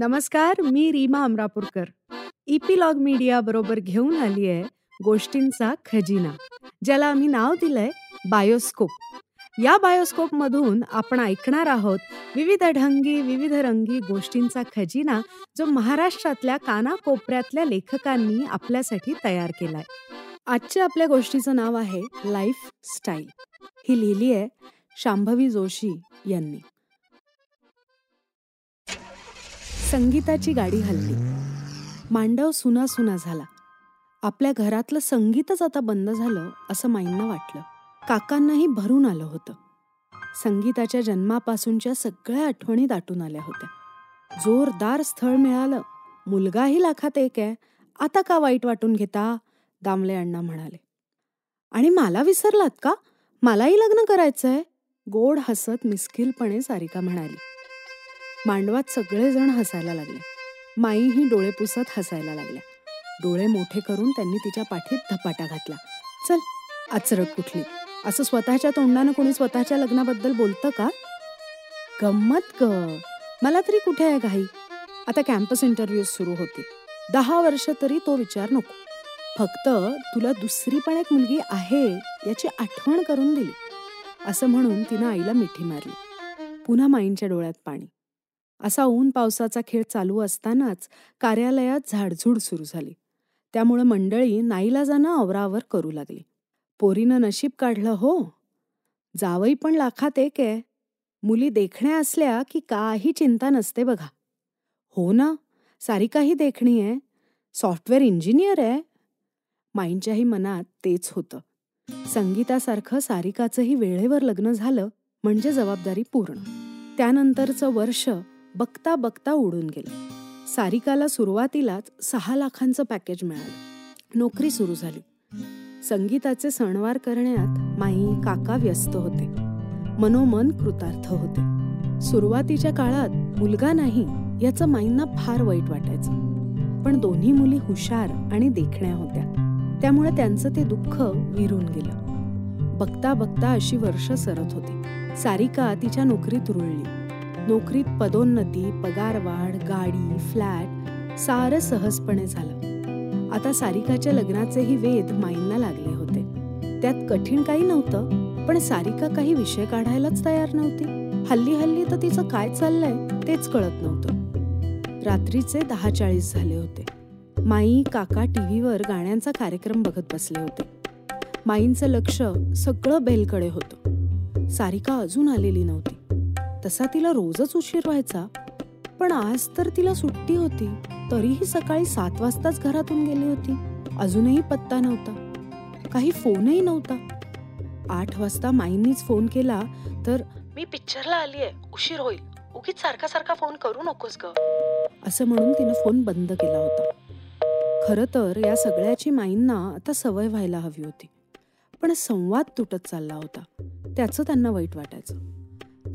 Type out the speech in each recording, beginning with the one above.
नमस्कार मी Reema Amrapurkar. Epilogue media बरोबर घेऊन आली आहे गोष्टींचा खजिना ज्याला आम्ही नाव दिलंय बायोस्कोप. या बायोस्कोप मधून आपण ऐकणार आहोत विविध ढंगी विविध रंगी गोष्टींचा खजिना जो महाराष्ट्रातल्या कानाकोपऱ्यातल्या लेखकांनी आपल्यासाठी तयार केलाय. आजच्या आपल्या गोष्टीचं नाव आहे लाईफ स्टाईल ही लिहिली आहे शांभवी जोशी यांनी. संगीताची गाडी हल्ली. मांडव सुना सुना झाला. आपल्या घरातलं संगीतच आता बंद झालं असं माईंना वाटलं. काकांनाही भरून आलं होतं. संगीताच्या जन्मापासूनच्या सगळ्या आठवणी दाटून आल्या होत्या. जोरदार स्थळ मिळालं. मुलगाही लाखात एक आहे. आता का वाईट वाटून घेता? दामले अण्णा म्हणाले. आणि मला विसरलात का? मलाही लग्न करायचंय? गोड हसत मिस्किलपणे सारिका म्हणाली. मांडवात सगळेजण हसायला लागले. माईही डोळे पुसत हसायला लागल्या. डोळे मोठे करून त्यांनी तिच्या पाठीत धपाटा घातला. चल आचरक कुठली? असं स्वतःच्या तोंडानं कोणी स्वतःच्या लग्नाबद्दल बोलतं का? गंमत ग. मला तरी कुठे आहे घाई? आता कॅम्पस इंटरव्ह्यू सुरू होते दहा वर्ष तरी तो विचार नको. फक्त तुला दुसरी पण एक मुलगी आहे याची आठवण करून दिली. असं म्हणून तिनं आईला मिठी मारली. पुन्हा माईंच्या डोळ्यात पाणी. असा ऊन पावसाचा खेळ चालू असतानाच कार्यालयात झाडझूड सुरू झाली. त्यामुळं मंडळी नाईलाजानं आवरावर करू लागली. पोरीनं नशीब काढलं हो जावई पण लाखात एक आहे. मुली देखण्या असल्या की काही चिंता नसते बघा. हो ना सारिकाही देखणी आहे. सॉफ्टवेअर इंजिनियर आहे. माईंच्याही मनात तेच होतं. संगीतासारखं सारिकाचंही वेळेवर लग्न झालं म्हणजे जबाबदारी पूर्ण. त्यानंतरचं वर्ष बघता बघता उडून गेलं. सारिकाला सुरुवातीलाच सहा लाखांचं पॅकेज मिळालं. नोकरी सुरू झाली. संगीताचे सणवार करण्यात माई काका व्यस्त होते. मनोमन कृतार्थ होते. सुरुवातीच्या काळात मुलगा नाही याचं माईंना फार वाईट वाटायचं. पण दोन्ही मुली हुशार आणि देखण्या होत्या. त्यामुळे त्यांचं ते दुःख विरून गेलं. बघता बघता अशी वर्ष सरत होती. सारिका तिच्या नोकरीत रुळली. नोकरीत पदोन्नती पगारवाढ गाडी फ्लॅट सारं सहजपणे झालं. आता सारिकाच्या लग्नाचेही वेध माईंना लागले होते. त्यात कठीण काही नव्हतं पण सारिका काही विषय काढायलाच तयार नव्हती. हल्ली हल्ली तर तिचं काय चाललंय तेच कळत नव्हतं. रात्रीचे दहा चाळीस झाले होते. माई काका टीव्हीवर गाण्यांचा कार्यक्रम बघत बसले होते. माईंचं लक्ष सगळं बेलकडे होतं. सारिका अजून आलेली नव्हती. तसा तिला रोजच उशीर व्हायचा. पण आज तर तिला सुट्टी होती. तरीही सकाळी सात वाजताच घरातून गेली होती. अजूनही पत्ता नव्हता. काही फोनही नव्हता. आठ वाजता माईंनीच फोन केला तर मी पिक्चरला आली आहे उशीर होईल. उगीच सारखा सारखा फोन करू नकोस ग. असं म्हणून तिनं फोन बंद केला होता. खर तर या सगळ्याची माईंना आता सवय व्हायला हवी होती. पण संवाद तुटत चालला होता. त्याचं त्यांना वाईट वाटायचं.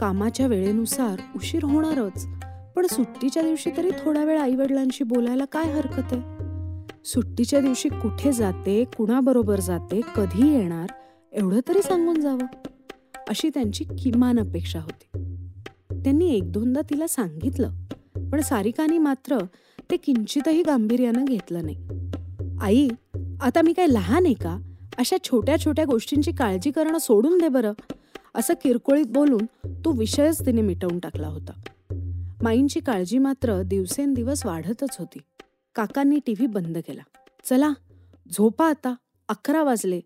कामाच्या वेळेनुसार उशीर होणारच. पण सुट्टीच्या दिवशी तरी थोडा वेळ आई वडिलांशी बोलायला काय हरकत आहे? सुट्टीच्या दिवशी कुठे जाते कुणाबरोबर जाते कधी येणार एवढं तरी सांगून जावं. अशी त्यांची किमान अपेक्षा होती. त्यांनी एक दोनदा तिला सांगितलं पण सारिकानी मात्र ते किंचितही गांभीर्यानं घेतलं नाही. आई आता मी काय लहान आहे का? अशा छोट्या छोट्या गोष्टींची काळजी करणं सोडून दे बरं. असं किरकोळीत बोलून तो विषयच तिने मिटवून टाकला होता. माईंची काळजी मात्र दिवसेंदिवस वाढतच होती. काकांनी टीव्ही बंद केला. चला झोपा आता. अकरा वाजले.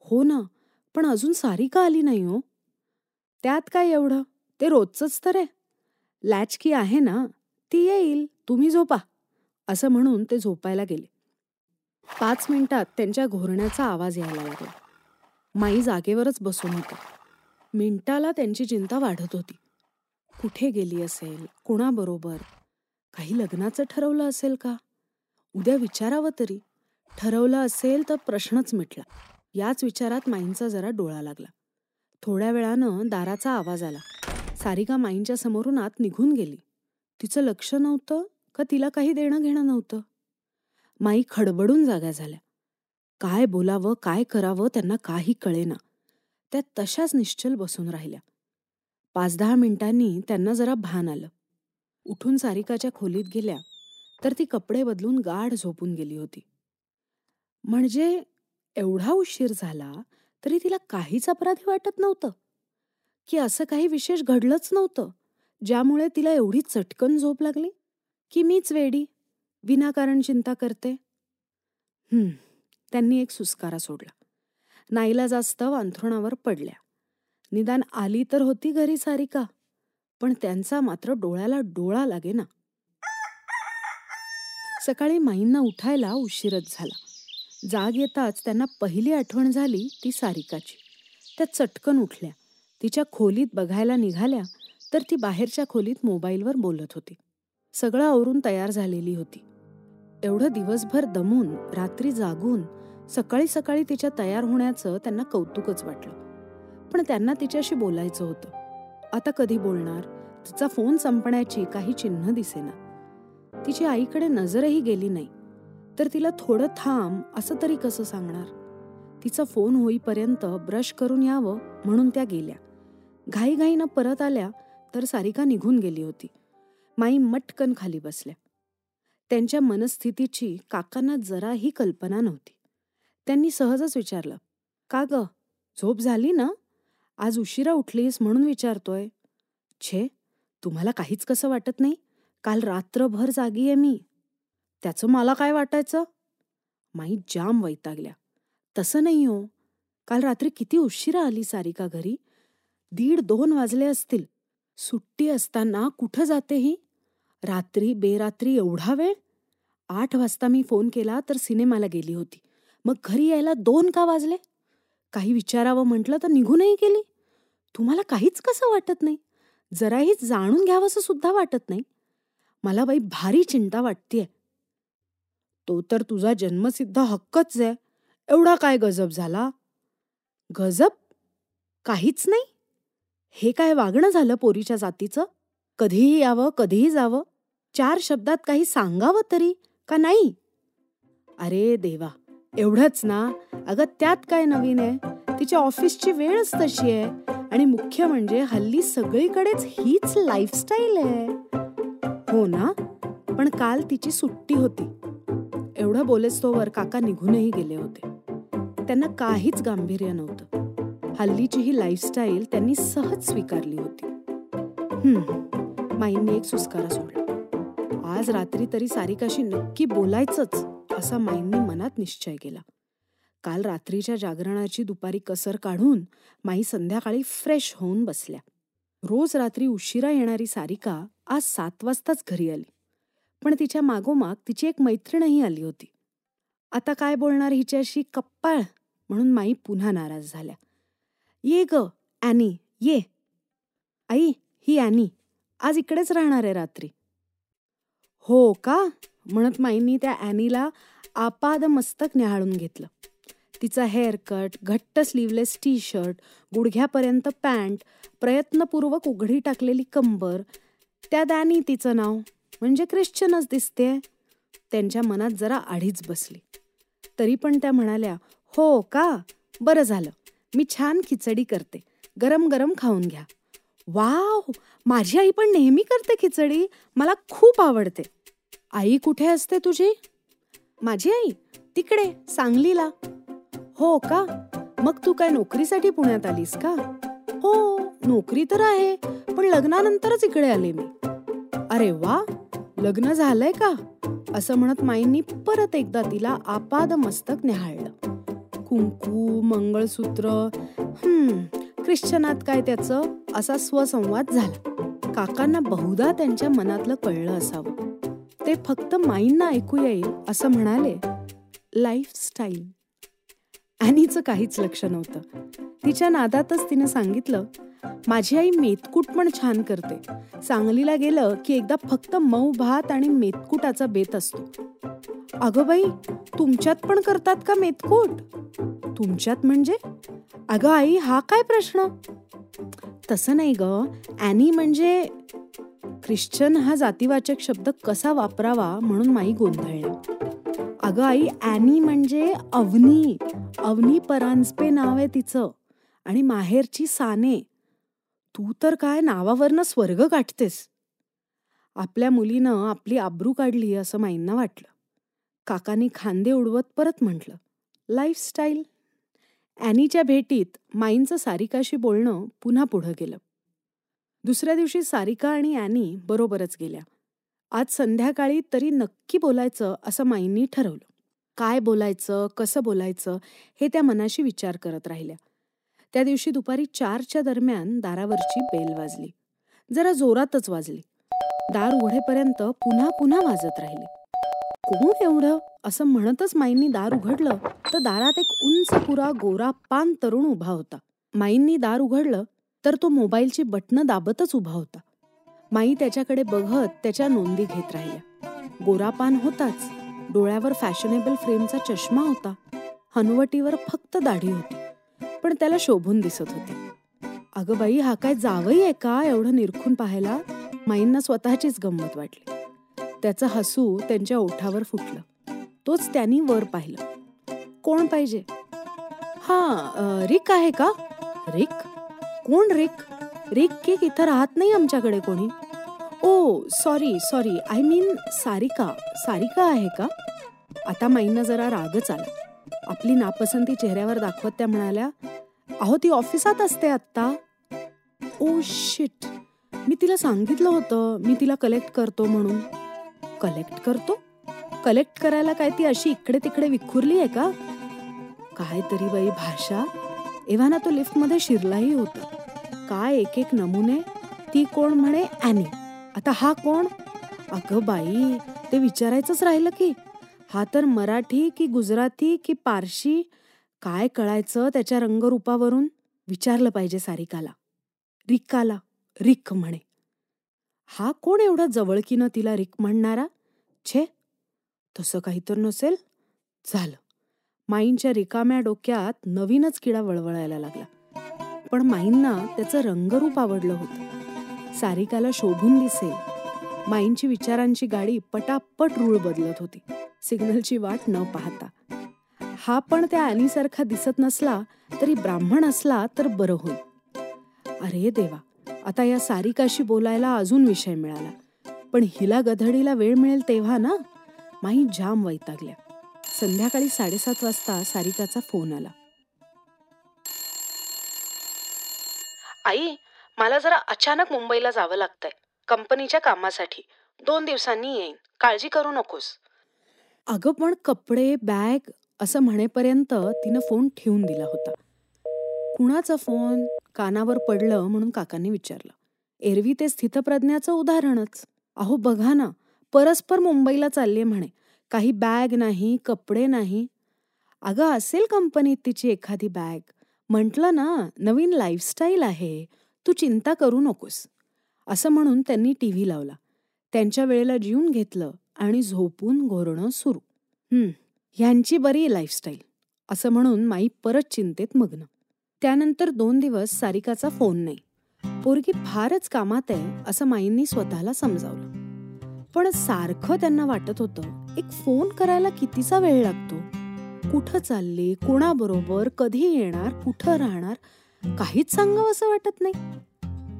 हो ना पण अजून सारिका आली नाही हो. त्यात काय एवढं? ते रोजचंच तर आहे. लॅचकी आहे ना. ती येईल. तुम्ही झोपा. असं म्हणून ते झोपायला गेले. पाच मिनिटात त्यांच्या घोरण्याचा आवाज यायला लागला. माई जागेवरच बसून होता मिनिटाला त्यांची चिंता वाढत होती. कुठे गेली असेल? कोणाबरोबर? काही लग्नाचं ठरवलं असेल का? उद्या विचारावं तरी. ठरवलं असेल तर प्रश्नच मिटला. याच विचारात माईंचा जरा डोळा लागला. थोड्या वेळानं दाराचा आवाज आला. सारिका माईंच्या समोरून आत निघून गेली. तिचं लक्ष नव्हतं का तिला काही देणं घेणं नव्हतं? माई खडबडून जाग्या झाल्या. काय बोलावं काय करावं त्यांना काही कळेना. त्या तशाच निश्चल बसून राहिल्या. पाच दहा मिनिटांनी त्यांना जरा भान आलं. उठून सारिकाच्या खोलीत गेल्या तर ती कपडे बदलून गाढ झोपून गेली होती. म्हणजे एवढा उशीर झाला तरी तिला काहीच अपराधी वाटत नव्हतं? की असं काही विशेष घडलंच नव्हतं ज्यामुळे तिला एवढी चटकन झोप लागली? की मीच वेडी? विनाकारण चिंता करते? त्यांनी एक सुस्कारा सोडला. नाईला जास्त अंथरुणावर पडल्या. निदान आली तर होती घरी सारिका पण त्यांचा मात्र डोळ्याला डोळा लागे ना सकाळी माईंना उठायला उशीरच झाला. जाग येताच त्यांना पहिली आठवण झाली ती सारिकाची. त्या चटकन उठल्या. तिच्या खोलीत बघायला निघाल्या तर ती बाहेरच्या खोलीत मोबाईलवर बोलत होती. सगळं आवरून तयार झालेली होती. एवढं दिवसभर दमून रात्री जागून सकाळी सकाळी तिच्या तयार होण्याचं त्यांना कौतुकच वाटलं. पण त्यांना तिच्याशी बोलायचं होतं. आता कधी बोलणार? तिचा फोन संपण्याची काही चिन्ह दिसेना. तिची आईकडे नजरही गेली नाही. तर तिला थोडं थांब असं तरी कसं सांगणार? तिचा फोन होईपर्यंत ब्रश करून यावं म्हणून त्या गेल्या. घाईघाईनं परत आल्या तर सारिका निघून गेली होती. माई मटकन खाली बसल्या. त्यांच्या मनस्थितीची काकांना जराही कल्पना नव्हती. त्यांनी सहजच विचारलं का ग? झोप झाली ना? आज उशिरा उठलीस म्हणून विचारतोय. छे तुम्हाला काहीच कसं वाटत नाही? काल रात्रभर जागी आहे मी. त्याचं मला काय वाटायचं? माई जाम वैतागल्या. तसं नाही हो. काल रात्री किती उशिरा आली सारिका घरी? दीड दोन वाजले असतील. सुट्टी असताना कुठं जाते ही? रात्री बेरात्री एवढा वेळ? आठ वाजता मी फोन केला तर सिनेमाला गेली होती. मग घरी यायला दोन का वाजले? काही विचारावं म्हटलं तर निघूनही गेली. तुम्हाला काहीच कसं वाटत नाही? जराही जाणून घ्यावंसं सुद्धा वाटत नाही. मला बाई भारी चिंता वाटतेय. तो तर तुझा जन्मसिद्ध हक्कच आहे. एवढा काय गजब झाला? गजब? काहीच नाही? हे काय वागणं झालं पोरीच्या जातीचं? कधीही यावं कधीही जावं. चार शब्दात काही सांगावं तरी का नाही? अरे देवा! एवढंच ना? अगं त्यात काय नवीन आहे? तिच्या ऑफिसची वेळच तशी आहे. आणि मुख्य म्हणजे हल्ली सगळीकडेच हीच लाईफस्टाईल आहे. हो ना? पण काल तिची सुट्टी होती. एवढं बोलेच तोवर काका निघूनही गेले होते. त्यांना काहीच गांभीर्य नव्हतं. हल्लीची ही लाईफस्टाईल त्यांनी सहज स्वीकारली होती. माईंनी एक सुस्कारा सोडला. आज रात्री तरी सारिकाशी नक्की बोलायचंच. असा माईंनी मनात निश्चय केला. काल रात्रीच्या जागरणाची दुपारी कसर काढून माई संध्याकाळी फ्रेश होऊन बसल्या. रोज रात्री उशिरा येणारी सारिका आज सात वाजताच घरी आली. पण तिच्या मागोमाग तिची एक मैत्रीणही आली होती. आता काय बोलणार हिच्याशी कप्पाळ म्हणून माई पुन्हा नाराज झाल्या. ये ग ॲनी ये. आई ही ॲनी आज इकडेच राहणार आहे रात्री. हो का? म्हणत माईंनी त्या ॲनीला आपाद मस्तक न्याहाळून घेतलं. तिचा हेअरकट घट्ट स्लीवलेस टी शर्ट गुडघ्यापर्यंत पॅन्ट प्रयत्नपूर्वक उघडी टाकलेली कंबर त्या दॅनी तिचं नाव म्हणजे ख्रिश्चनच दिसते त्यांच्या मनात जरा आढीच बसली. तरी पण त्या म्हणाल्या हो का? बरं झालं. मी छान खिचडी करते. गरम गरम खाऊन घ्या. वाव! माझी आई पण नेहमी करते खिचडी? मला खूप आवडते. आई कुठे असते तुझी? माझी आई? तिकडे सांगलीला. हो का? मग तू काय नोकरीसाठी पुण्यात आलीस का? हो नोकरी तर आहे पण लग्नानंतरच इकडे आले मी. अरे वा लग्न झालंय का? असं म्हणत माईंनी परत एकदा तिला आपाद मस्तक निहाळलं कुंकू मंगळसूत्र हम्म ख्रिश्चनात काय त्याचं? असा स्वसंवाद झाला. काकांना बहुधा त्यांच्या मनातलं कळलं असावं. ते फक्त माईंना ऐकू येईल असं म्हणाले लाईफस्टाईल. ॲनीचं काहीच लक्ष नव्हतं. तिच्या नादातच तिनं सांगितलं माझी आई मेतकूट पण छान करते. सांगलीला गेलं की एकदा फक्त मऊ भात आणि मेतकुटाचा बेत असतो. अगं बाई तुमच्यात पण करतात का मेतकूट? तुमच्यात म्हणजे? अगं आई हा काय प्रश्न? तसं नाही ग. ॲनी म्हणजे ख्रिश्चन हा जातीवाचक शब्द कसा वापरावा म्हणून माई गोंधळल्या अगं आई ॲनी म्हणजे अवनी. अवनी परांजपे नाव आहे तिचं. आणि माहेरची साने. तू तर काय नावावरनं स्वर्ग गाठतेस? आपल्या मुलीनं आपली आब्रू काढली असं माईंना वाटलं. काकांनी खांदे उडवत परत म्हटलं लाईफस्टाईल. ॲनीच्या भेटीत माईंचं सारिकाशी बोलणं पुन्हा पुढं गेलं. दुसऱ्या दिवशी सारिका आणि ॲनी बरोबरच गेल्या. आज संध्याकाळी तरी नक्की बोलायचं असं माईंनी ठरवलं. काय बोलायचं कसं बोलायचं हे त्या मनाशी विचार करत राहिल्या. त्या दिवशी दुपारी चारच्या दरम्यान दारावरची बेल वाजली. जरा जोरातच वाजली. दार उघडेपर्यंत पुन्हा पुन्हा वाजत राहिली. कोण एवढं? असं म्हणतच माईंनी दार उघडलं तर दारात एक उंच पुरा गोरा पान तरुण उभा होता. माईंनी दार उघडलं तर तो मोबाईलची बटणं दाबतच उभा होता. माई त्याच्याकडे बघत त्याच्या नोंदी घेत राहिल्या. गोरापान होताच. डोळ्यावर फॅशनेबल फ्रेमचा चष्मा होता. हनुवटीवर फक्त दाढी होती. पण त्याला शोभून दिसत होती. अगं बाई हा काय जावई आहे का एवढं निरखून पाहायला? माईंना स्वतःचीच गंमत वाटली. त्याचं हसू त्यांच्या ओठावर फुटलं. तोच त्यांनी वर पाहिलं. कोण पाहिजे? हा रिक आहे का? रिक? कोण रिक? रिक केक इथं राहत नाही आमच्याकडे कोणी? ओ sorry sorry I mean Sarika. Sarika आहे का? आता माईंना जरा रागच आला. आपली नापसंती चेहऱ्यावर दाखवत त्या म्हणाल्या अहो ती ऑफिसात असते आत्ता. Oh shit. मी तिला सांगितलं होतं. मी तिला कलेक्ट करतो म्हणून. कलेक्ट करतो? कलेक्ट करायला काय ती अशी इकडे तिकडे विखुरली आहे का? काय तरी बाई भाषा. एव्हाना तो लिफ्टमध्ये शिरलाही होता. काय एक एक नमुने? ती कोण म्हणे? ॲनी. आता हा कोण? अगं बाई ते विचारायचंच राहिलं की हा तर मराठी की गुजराती की पारशी? काय कळायचं त्याच्या रंगरूपावरून? विचारलं पाहिजे सारिकाला. रिकाला रिक म्हणे. हा कोण एवढा जवळकीनं तिला रिक म्हणणारा? छे तसं काही तर नसेल. झालं. माईंच्या रिकाम्या डोक्यात नवीनच किडा वळवळायला लागला. पण माईंना त्याचं रंगरूप आवडलं होतं. सारिकाला शोभून दिसेल. माईंची विचारांची गाडी पटापट रूळ बदलत होती. सिग्नलची वाट न पाहता. हा पण त्या अॅनीसारखा दिसत नसला तरी ब्राह्मण असला तर बरं होईल. अरे देवा आता या सारिकाशी बोलायला अजून विषय मिळाला. पण हिला गधडीला वेळ मिळेल तेव्हा ना? माई जाम वैतागल्या. संध्याकाळी साडेसात वाजता सारिकाचा फोन आला. आई मला जरा अचानक मुंबईला जावं लागतंय. कंपनीच्या कामासाठी. दोन दिवसांनी येईन. काळजी करू नकोस. अगं पण कपडे बॅग असं म्हणेपर्यंत तिनं फोन ठेवून दिला होता. कुणाचा फोन कानावर पडलं म्हणून काकांनी विचारलं. एरवी ते स्थितप्रज्ञाचं उदाहरणच. अहो बघा ना परस्पर मुंबईला चालले म्हणे. काही बॅग नाही कपडे नाही. अगं असेल कंपनीत तिची एखादी बॅग. म्हटलं ना नवीन लाईफस्टाईल आहे. तू चिंता करू नकोस. असं म्हणून त्यांनी टी व्ही लावला. त्यांच्या वेळेला जीवन घेतलं. आणि झोपून घोरणं सुरू. हम्म. ह्यांची बरी लाईफस्टाईल असं म्हणून माई परत चिंतेत मग्न. त्यानंतर दोन दिवस सारिकाचा फोन नाही. पोरगी फारच कामात आहे असं माईंनी स्वतःला समजावलं. पण सारखं त्यांना वाटत होतं एक फोन करायला कितीचा वेळ लागतो? कुठं चालली कोणाबरोबर कधी येणार कुठं राहणार? काहीच सांगावं असं वाटत नाही.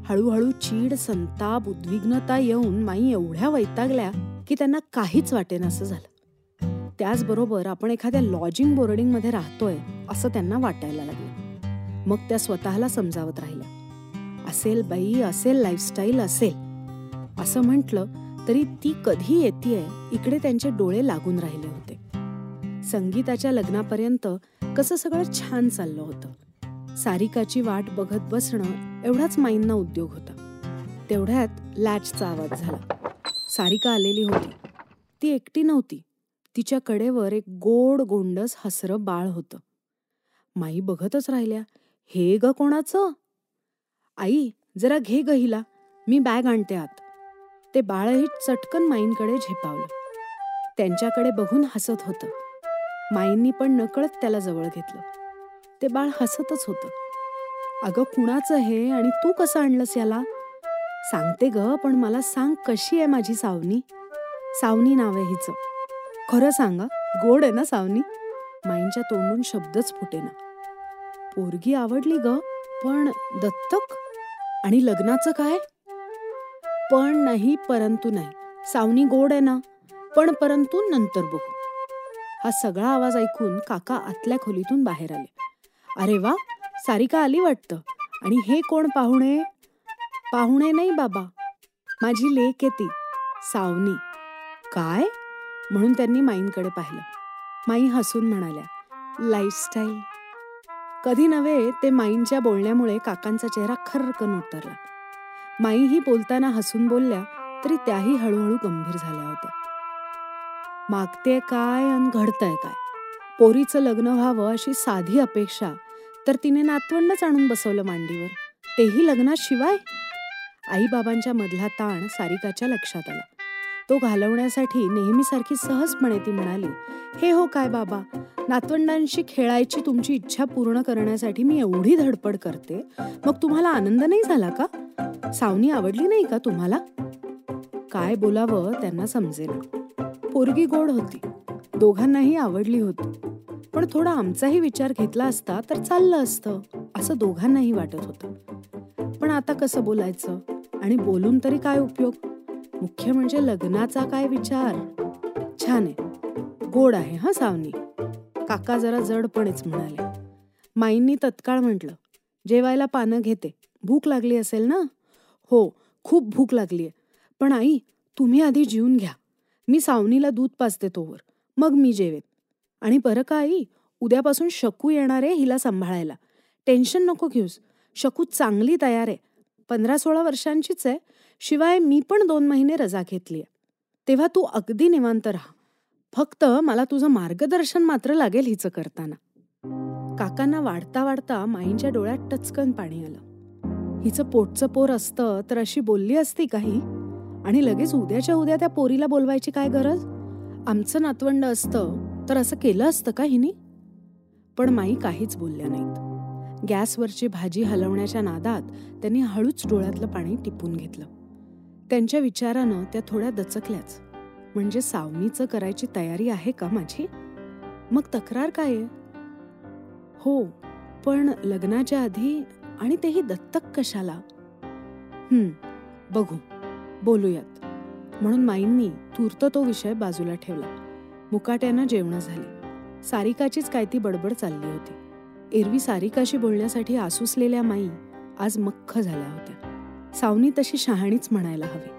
हळूहळू चीड संताप उद्विग्नता येऊन माई एवढ्या वैतागल्या की त्यांना काहीच वाटेन असं झालं. त्याचबरोबर आपण एखाद्या लॉजिंग बोर्डिंगमध्ये राहतोय असं त्यांना वाटायला लागलं. मग त्या स्वतःला समजावत राहिल्या. असेल बाई असेल लाईफस्टाईल असेल. असं म्हटलं तरी ती कधी येते इकडे त्यांचे डोळे लागून राहिले होते. संगीताच्या लग्नापर्यंत कसं सगळं छान चाललं होतं. सारिकाची वाट बघत बसणं एवढाच माईंना उद्योग होता. तेवढ्यात लॅचचा आवाज झाला. सारिका आलेली होती. ती एकटी नव्हती. तिच्या कडेवर एक गोड गोंडस हसरं बाळ होतं. माई बघतच राहिल्या. हे ग कोणाचं? आई जरा घे ग हिला. मी बॅग आणते आत. ते बाळही चटकन माईंकडे झेपावलं. त्यांच्याकडे बघून हसत होतं. माईंनी पण नकळत त्याला जवळ घेतलं. ते बाळ हसतच होतं. अगं कुणाचं हे आणि तू कसं आणलंस याला? सांगते ग पण मला सांग कशी आहे माझी सावनी? सावनी नाव आहे हिचं. खरं सांगा गोड आहे ना सावनी? माईंच्या तोंडून शब्दच फुटेना पोरगी आवडली ग पण दत्तक? आणि लग्नाचं काय? पण नाही परंतु नाही. सावनी गोड आहे ना पण परंतु नंतर बघू. हा सगळा आवाज ऐकून काका आतल्या खोलीतून बाहेर आले. अरे वा सारिका आली वाटतं. आणि हे कोण पाहुणे? पाहुणे नाही बाबा. माझी लेक आहे ती. सावनी. काय? म्हणून त्यांनी माईंकडे पाहिलं. माई हसून म्हणाल्या लाईफस्टाईल कधी नव्हे ते माईंच्या बोलण्यामुळे काकांचा चेहरा खरकन उतरला. माईही बोलताना हसून बोलल्या तरी त्याही हळूहळू गंभीर झाल्या होत्या. मागते काय आणि घडतंय काय? पोरीचं लग्न व्हावं अशी साधी अपेक्षा तर तिने नातवंडच आणून बसवलं मांडीवर. तेही लग्नाशिवाय? आईबाबांच्या मधला ताण सारिकाच्या लक्षात आला. तो घालवण्यासाठी नेहमीसारखी सहजपणे ती म्हणाली हे हो काय बाबा? नातवंडांशी खेळायची तुमची इच्छा पूर्ण करण्यासाठी मी एवढी धडपड करते? मग तुम्हाला आनंद नाही झाला का? सावनी आवडली नाही का तुम्हाला? काय बोलावं त्यांना समजेना. पोरगी गोड होती. दोघांनाही आवडली होती. पण थोडा आमचाही विचार घेतला असता तर चाललं असतं असं दोघांनाही वाटत होतं. पण आता कसं बोलायचं? आणि बोलून तरी काय उपयोग? मुख्य म्हणजे लग्नाचा काय विचार? छान आहे. गोड आहे हा सावनी? काका जरा जडपणेच म्हणाले. माईंनी तत्काळ म्हटलं जेवायला पानं घेते. भूक लागली असेल ना? हो खूप भूक लागलीये पण आई तुम्ही आधी जीवन घ्या. मी सावनीला दूध पाजते तोवर. मग मी जेवेन. आणि बरं का आई? उद्यापासून शकू येणार आहे हिला सांभाळायला. टेन्शन नको घेऊस. शकू चांगली तयार आहे. पंधरा सोळा वर्षांचीच आहे. शिवाय मी पण दोन महिने रजा घेतली आहे तेव्हा तू अगदी निवांत राहा. फक्त मला तुझं मार्गदर्शन मात्र लागेल हिचं करताना. काकांना वाढता वाढता माईंच्या डोळ्यात टचकन पाणी आलं. हिचं पोटचं पोर असतं तर अशी बोलली असती काही? आणि लगेच उद्याच्या उद्या त्या पोरीला बोलवायची काय गरज? आमचं नातवंड असतं तर असं केलं असतं का हिनी? पण माई काहीच बोलल्या नाहीत. गॅसवरची भाजी हलवण्याच्या नादात त्यांनी हळूच डोळ्यातलं पाणी टिपून घेतलं. त्यांच्या विचारानं त्या थोड्या दचकल्याच. म्हणजे सावनीचं करायची तयारी आहे का माझी? मग तक्रार काय आहे? हो पण लग्नाच्या आधी आणि तेही दत्तक कशाला? हम्म बघू बोलूयात. म्हणून माईंनी तूर्त तो विषय बाजूला ठेवला. मुकाट्यानं जेवणं झाली. सारिकाचीच काय ती बडबड चालली होती. एरवी सारिकाशी बोलण्यासाठी आसुसलेल्या माई आज मख्ख झाल्या होत्या. सावनी तशी शहाणीच म्हणायला हवी.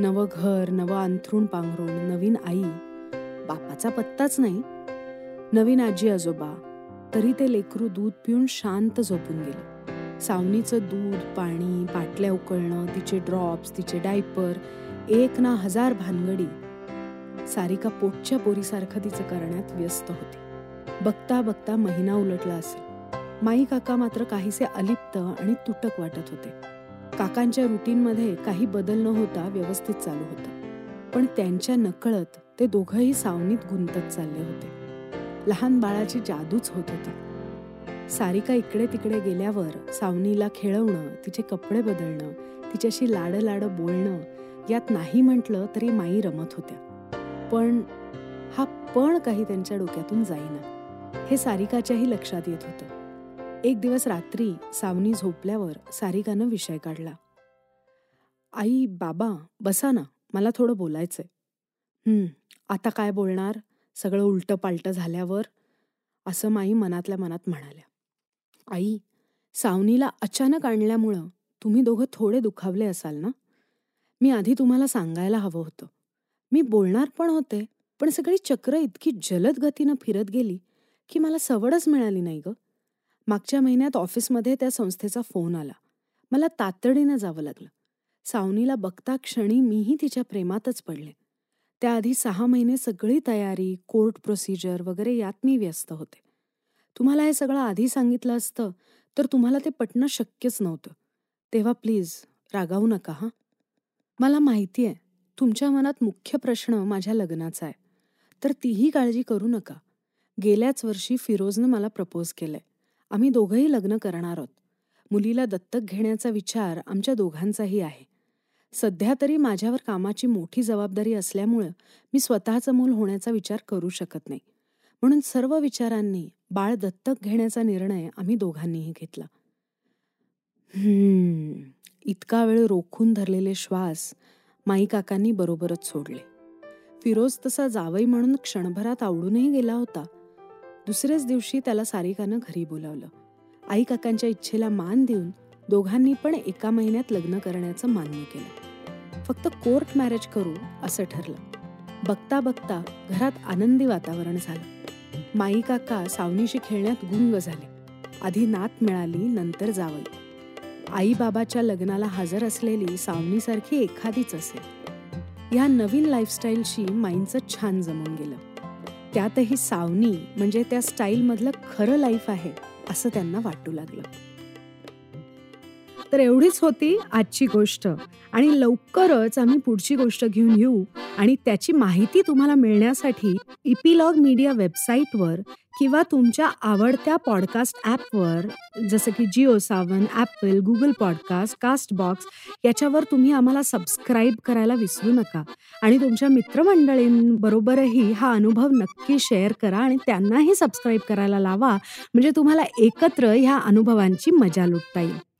नवं घर नवं अंथरूण पांघरूण नवीन आई बापाचा पत्ताच नाही. नवीन आजी आजोबा तरी ते लेकरू दूध पिऊन शांत झोपून गेलं. सावनीचं दूध पाणी पाटल्या उकळणं तिचे ड्रॉप्स तिचे डायपर एक ना हजार भानगडी सारिका पोटच्या पोरीसारखं तिचं करण्यात व्यस्त होती. बघता बघता महिना उलटला असेल. माई काका मात्र काहीसे अलिप्त आणि तुटक वाटत होते. काकांच्या रुटीनमध्ये काही बदल न होता व्यवस्थित चालू होतं. पण त्यांच्या नकळत ते दोघंही सावनीत गुंतत चालले होते. लहान बाळाची जादूच होत होती. सारिका इकडे तिकडे गेल्यावर सावनीला खेळवणं तिचे कपडे बदलणं तिच्याशी लाड लाड बोलणं यात नाही म्हटलं तरी माई रमत होत्या. पण हा पण काही त्यांच्या डोक्यातून जाईना. हे सारिकाच्याही लक्षात येत होतं. एक दिवस रात्री सावनी झोपल्यावर सारिकानं विषय काढला. आई बाबा बसा ना मला थोडं बोलायचंय. हम्म आता काय बोलणार? सगळं उलटं पालटं झाल्यावर? असं माई मनातल्या मनात म्हणाल्या. आई सावनीला अचानक आणल्यामुळं तुम्ही दोघं थोडे दुखावले असाल ना? मी आधी तुम्हाला सांगायला हवं होतं. मी बोलणार पण होते पण सगळी चक्र इतकी जलद गतीनं फिरत गेली की मला सवडच मिळाली नाही ग. मागच्या महिन्यात ऑफिसमध्ये त्या संस्थेचा फोन आला. मला तातडीनं जावं लागलं. सावनीला बघता क्षणी मीही तिच्या प्रेमातच पडले. त्याआधी सहा महिने सगळी तयारी कोर्ट प्रोसिजर वगैरे यात मी व्यस्त होते. तुम्हाला हे सगळं आधी सांगितलं असतं तर तुम्हाला ते पटणं शक्यच नव्हतं. तेव्हा प्लीज रागावू नका हां? मला माहिती आहे तुमच्या मनात मुख्य प्रश्न माझ्या लग्नाचा आहे. तर तीही काळजी करू नका. गेल्याच वर्षी फिरोजनं मला प्रपोज केलंय. आम्ही दोघंही लग्न करणार आहोत. मुलीला दत्तक घेण्याचा विचार आमच्या दोघांचाही आहे. सध्या तरी माझ्यावर कामाची मोठी जबाबदारी असल्यामुळं मी स्वतःचं मूल होण्याचा विचार करू शकत नाही. म्हणून सर्व विचारांनी बाळ दत्तक घेण्याचा निर्णय आम्ही दोघांनीही घेतला. इतका वेळ रोखून धरलेले श्वास माई काकांनी बरोबरच सोडले. फिरोज तसा जावई म्हणून क्षणभरात आवडूनही गेला होता. दुसऱ्याच दिवशी त्याला सारिकानं घरी बोलावलं. आई काकांच्या इच्छेला मान देऊन दोघांनी पण एका महिन्यात लग्न करण्याचं मान्य केलं. फक्त कोर्ट मॅरेज करू असं ठरलं. बघता बघता घरात आनंदी वातावरण झालं. माई काका सावनीशी खेळण्यात गुंग झाले. आधी नात मिळाली नंतर जावई. आई बाबाच्या लग्नाला हजर असलेली सावनीसारखी एखादीच असेल. या नवीन लाईफस्टाईलशी माईंचं छान जमून गेलं. त्यातही सावनी म्हणजे त्या स्टाईलमधलं खरं लाईफ आहे असं त्यांना वाटू लागलं. तर एवढीच होती आजची गोष्ट. आणि लवकरच आम्ही पुढची गोष्ट घेऊन येऊ. आणि त्याची माहिती तुम्हाला मिळण्यासाठी इपिलॉग मीडिया वेबसाईटवर किंवा तुमच्या आवडत्या पॉडकास्ट ॲपवर जसं की Jio Saavn Apple Google podcast Castbox याच्यावर तुम्ही आम्हाला सबस्क्राईब करायला विसरू नका. आणि तुमच्या मित्रमंडळींबरोबरही हा अनुभव नक्की शेअर करा आणि त्यांनाही सबस्क्राईब करायला लावा. म्हणजे तुम्हाला एकत्र ह्या अनुभवांची मजा लुटता येईल.